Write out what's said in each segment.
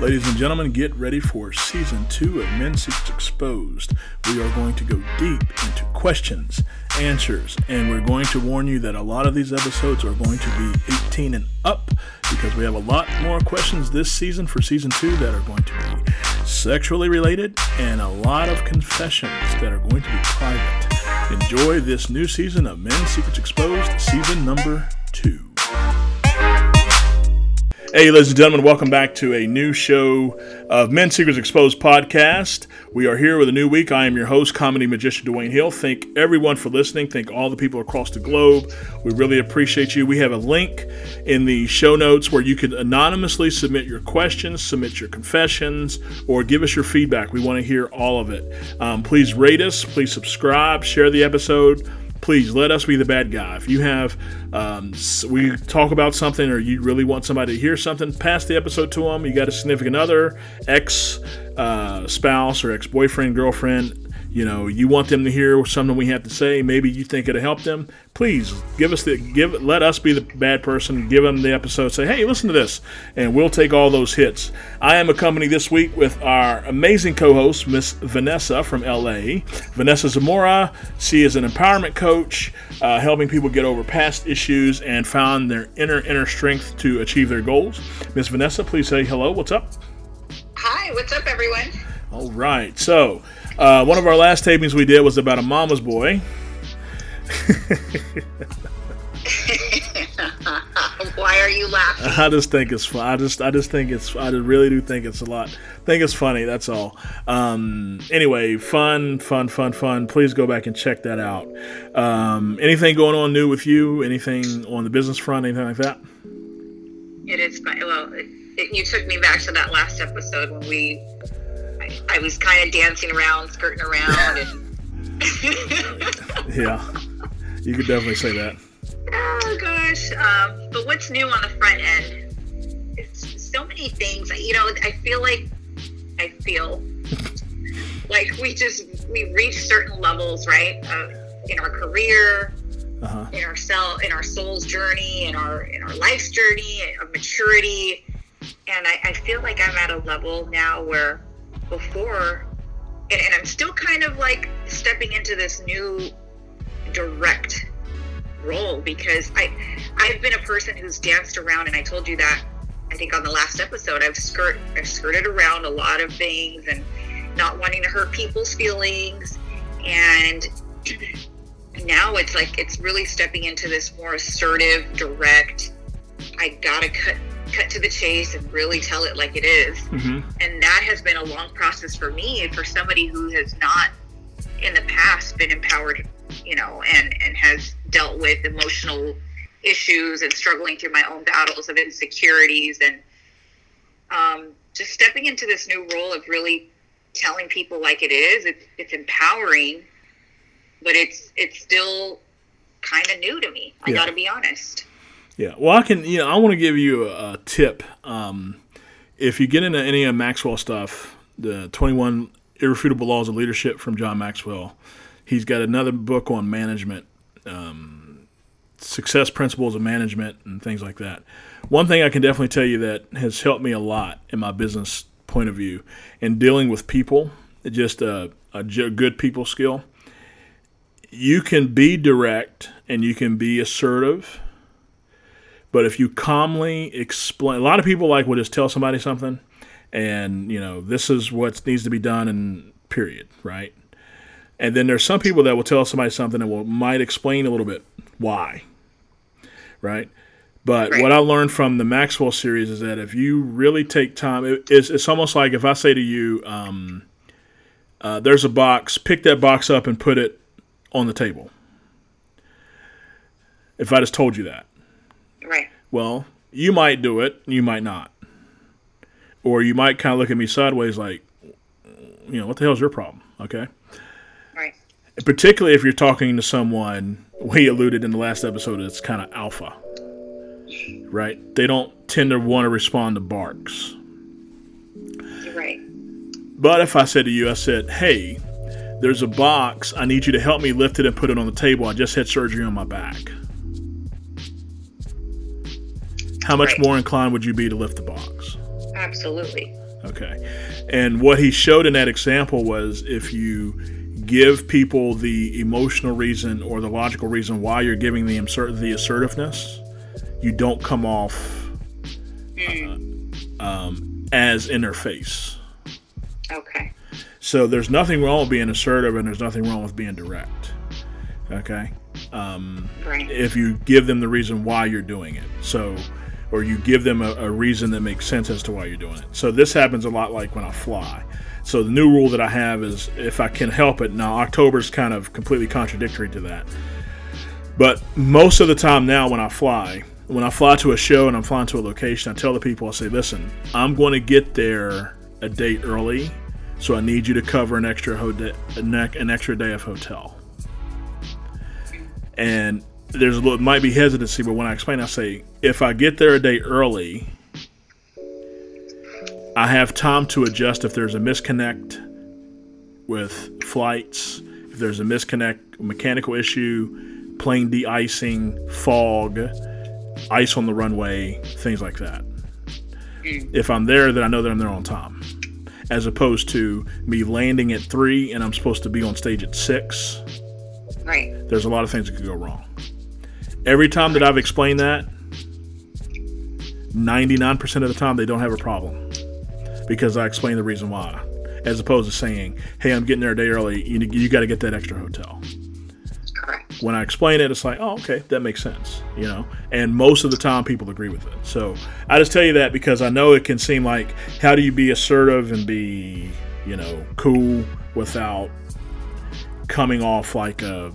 Ladies and gentlemen, get ready for season two of Men Secrets Exposed. We are going to go deep into questions, answers, and we're going to warn you that a lot of these episodes are going to be 18 and up because we have a lot more questions this season for season two that are going to be sexually related and a lot of confessions that are going to be private. Enjoy this new season of Men Secrets Exposed, season number two. Hey, ladies and gentlemen, welcome back to a new show of Men Secrets Exposed podcast. We are here with a new week. I am your host, comedy magician Dwayne Hill. Thank everyone for listening. Thank all the people across the globe. We really appreciate you. We have a link in the show notes where you can anonymously submit your questions, submit your confessions, or give us your feedback. We want to hear all of it. Um, please rate us, please subscribe, share the episode please let us be the bad guy. If you have, um, we talk about something or you really want somebody to hear something, pass the episode to them. You got a significant other, ex uh, spouse, or ex boyfriend, girlfriend you know you want them to hear something we have to say maybe you think it'll help them please give us the give let us be the bad person give them the episode. Say hey listen to this and we'll take all those hits. I am accompanied this week with our amazing co-host miss vanessa from la vanessa zamora she is an empowerment coach uh, helping people get over past issues and found their inner inner strength to achieve their goals. Miss vanessa please say hello. What's up? Hi what's up everyone all right so uh, one of our last tapings we did was about a mama's boy. Why are you laughing? I just think it's fun. I just, I just think it's. I really do think it's a lot. Think it's funny. That's all. Um, anyway, fun, fun, fun, fun. Please go back and check that out. Um, anything going on new with you? Anything on the business front? Anything like that? It is fun. Well, it, it, you took me back to that last episode when we I, was kind of dancing around, skirting around, and yeah, you could definitely say that. Oh gosh, um, but what's new on the front end? It's so many things. You know, I feel like I feel like we just we reach certain levels, right, uh, in our career, uh-huh. in our cell, in our soul's journey, in our in our life's journey of maturity, and I, I feel like I'm at a level now where before and, and i'm still kind of like stepping into this new direct role because i i've been a person who's danced around and i told you that i think on the last episode. I've skirt i've skirted around a lot of things and not wanting to hurt people's feelings and now it's like it's really stepping into this more assertive direct i gotta cut cut to the chase and really tell it like it is. Mm-hmm. And that has been a long process for me, for somebody who has not in the past been empowered, you know, and, and has dealt with emotional issues and struggling through my own battles of insecurities and um, just stepping into this new role of really telling people like it is. It's, it's empowering, but it's it's still kind of new to me. I yeah. got to be honest. Yeah. Well, I can. You know, I want to give you a, tip. Um, if you get into any of Maxwell stuff, the 21 Irrefutable Laws of Leadership from John Maxwell, he's got another book on management, um, success principles of management, and things like that. One thing I can definitely tell you that has helped me a lot in my business point of view in dealing with people, just a, a good people skill. You can be direct and you can be assertive but if you calmly explain, a lot of people like will just tell somebody something, and you know this is what needs to be done, and period, right? And then there's some people that will tell somebody something and will might explain a little bit why, right? But right. what I learned from the Maxwell series is that if you really take time, it, it's, it's almost like if I say to you, um, uh, "There's a box. Pick that box up and put it on the table." If I just told you that, Right. Well, you might do it, you might not. Or you might kind of look at me sideways like, you know, what the hell is your problem? Okay. Right. Particularly if you're talking to someone, we alluded in the last episode, it's kind of alpha. Right? They don't tend to want to respond to barks. Right. But if I said to you, I said, hey, there's a box. I need you to help me lift it and put it on the table. I just had surgery on my back. How much right. more inclined would you be to lift the box? Absolutely. Okay. And what he showed in that example was if you give people the emotional reason or the logical reason why you're giving them the assertiveness, you don't come off uh, um, as in their face. Okay. So there's nothing wrong with being assertive, and there's nothing wrong with being direct. Okay. Um, right. If you give them the reason why you're doing it, so or you give them a, a reason that makes sense as to why you're doing it. So this happens a lot like when I fly. So the new rule that I have is if I can help it. Now October's kind of completely contradictory to that. But most of the time now when I fly, when I fly to a show and I'm flying to a location, I tell the people, I say, listen, I'm going to get there a day early, so I need you to cover an extra ho- an extra day of hotel. And there's a little, might be hesitancy, but when I explain, I say, if I get there a day early, I have time to adjust if there's a misconnect with flights, if there's a misconnect, mechanical issue, plane de-icing, fog, ice on the runway, things like that. Mm. If I'm there, then I know that I'm there on time. As opposed to me landing at three and I'm supposed to be on stage at six. Right. There's a lot of things that could go wrong. Every time that I've explained that, 99% of the time they don't have a problem because I explain the reason why, as opposed to saying, "Hey, I'm getting there a day early. You, you got to get that extra hotel." Correct. When I explain it, it's like, "Oh, okay, that makes sense," you know. And most of the time, people agree with it. So I just tell you that because I know it can seem like, how do you be assertive and be, you know, cool without coming off like a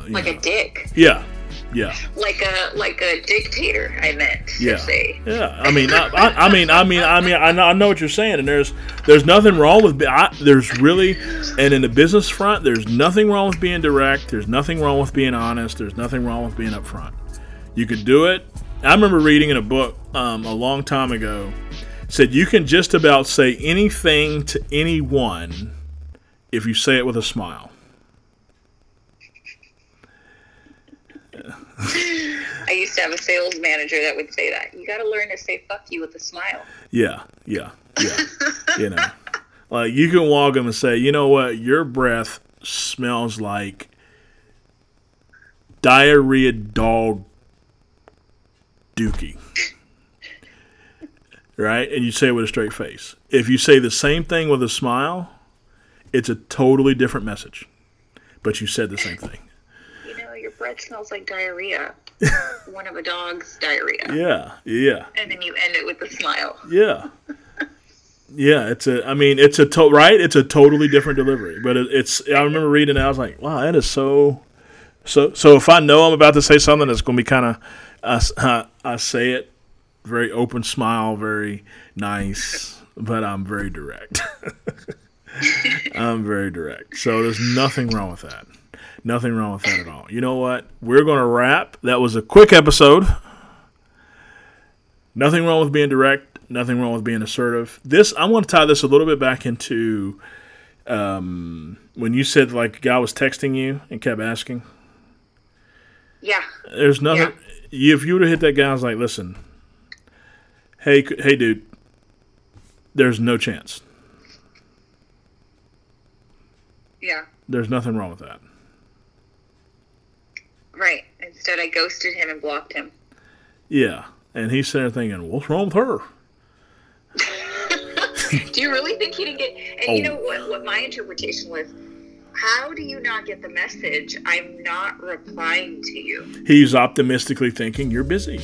uh, like know. a dick. Yeah, yeah. Like a like a dictator. I meant yeah. say. Yeah. I mean, I, I, I, mean, I mean, I mean, I know, I know what you're saying, and there's there's nothing wrong with. I, there's really, and in the business front, there's nothing wrong with being direct. There's nothing wrong with being honest. There's nothing wrong with being upfront. You could do it. I remember reading in a book um, a long time ago said you can just about say anything to anyone if you say it with a smile. I used to have a sales manager that would say that. You got to learn to say fuck you with a smile. Yeah, yeah, yeah. you know, like you can walk them and say, you know what, your breath smells like diarrhea dog dookie. right? And you say it with a straight face. If you say the same thing with a smile, it's a totally different message. But you said the same thing breath smells like diarrhea. One of a dog's diarrhea. Yeah, yeah. And then you end it with a smile. Yeah. yeah, it's a. I mean, it's a to, right. It's a totally different delivery, but it, it's. I remember reading it. I was like, wow, that is so. So, so if I know I'm about to say something that's going to be kind of, I, I, I say it, very open smile, very nice, but I'm very direct. I'm very direct. So there's nothing wrong with that. Nothing wrong with that at all. You know what? We're going to wrap. That was a quick episode. Nothing wrong with being direct. Nothing wrong with being assertive. This I want to tie this a little bit back into um, when you said like a guy was texting you and kept asking. Yeah. There's nothing. Yeah. If you would have hit that guy, I was like, listen, hey, hey, dude, there's no chance. Yeah. There's nothing wrong with that. Right. Instead, I ghosted him and blocked him. Yeah. And he's sitting there thinking, what's wrong with her? do you really think he didn't get. And oh. you know oh. what, what my interpretation was? How do you not get the message? I'm not replying to you. He's optimistically thinking you're busy.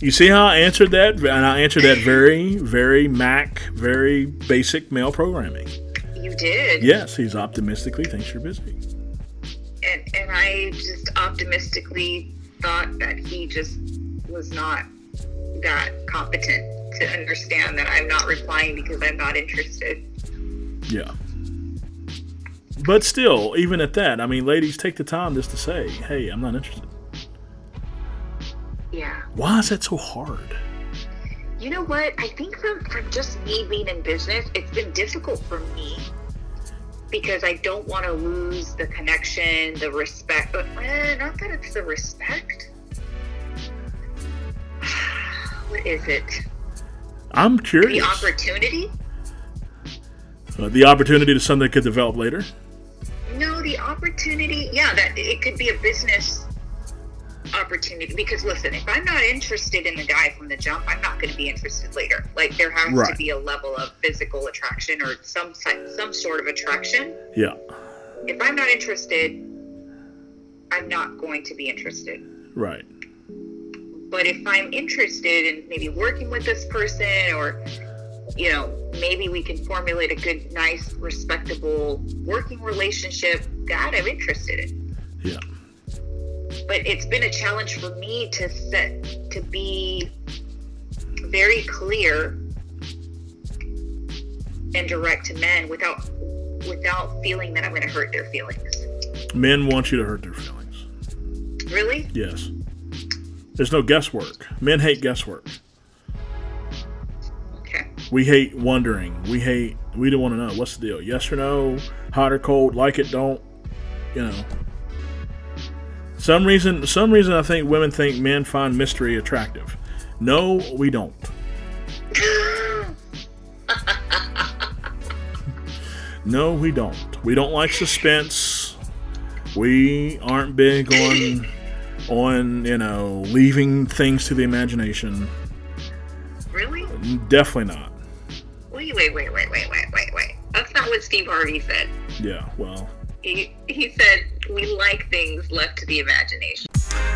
you see how I answered that? And I answered that very, very Mac, very basic male programming. You did. Yes, he's optimistically thinks you're busy. And and I just optimistically thought that he just was not that competent to understand that I'm not replying because I'm not interested. Yeah. But still, even at that, I mean, ladies, take the time just to say, "Hey, I'm not interested." Yeah. Why is that so hard? You know what? I think from, from just me being in business, it's been difficult for me because I don't want to lose the connection, the respect. But eh, not that it's the respect. What is it? I'm curious. The opportunity? Uh, the opportunity to something that could develop later. No, the opportunity. Yeah, that it could be a business opportunity. Because listen, if I'm not interested in the guy from the jump, I'm not going to be interested later. Like there has Right. to be a level of physical attraction or some some sort of attraction. Yeah. If I'm not interested, I'm not going to be interested. Right. But if I'm interested in maybe working with this person or you know, maybe we can formulate a good, nice, respectable working relationship, god I'm interested in. Yeah. But it's been a challenge for me to set to be very clear and direct to men without without feeling that I'm going to hurt their feelings. Men want you to hurt their feelings. Really? Yes. There's no guesswork. Men hate guesswork. Okay. We hate wondering. We hate. We don't want to know what's the deal. Yes or no? Hot or cold? Like it? Don't? You know. Some reason. Some reason. I think women think men find mystery attractive. No, we don't. No, we don't. We don't like suspense. We aren't big on on you know leaving things to the imagination. really? Definitely not. Wait, wait, wait, wait, wait, wait, wait, wait. That's not what Steve Harvey said. Yeah. Well, He he said we like things left to the imagination.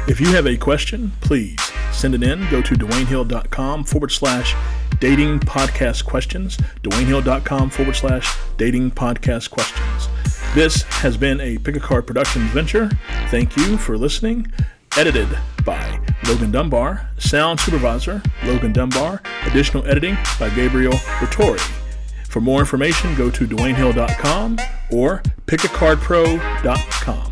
if you have a question, please send it in. Go to DwayneHill.com forward slash dating podcast questions. DwayneHill.com forward slash dating podcast questions. This has been a Pick a Card Productions venture. Thank you for listening. Edited by Logan Dunbar. Sound supervisor Logan Dunbar. Additional editing by Gabriel Vittori. For more information, go to DwayneHill.com or pickacardpro.com.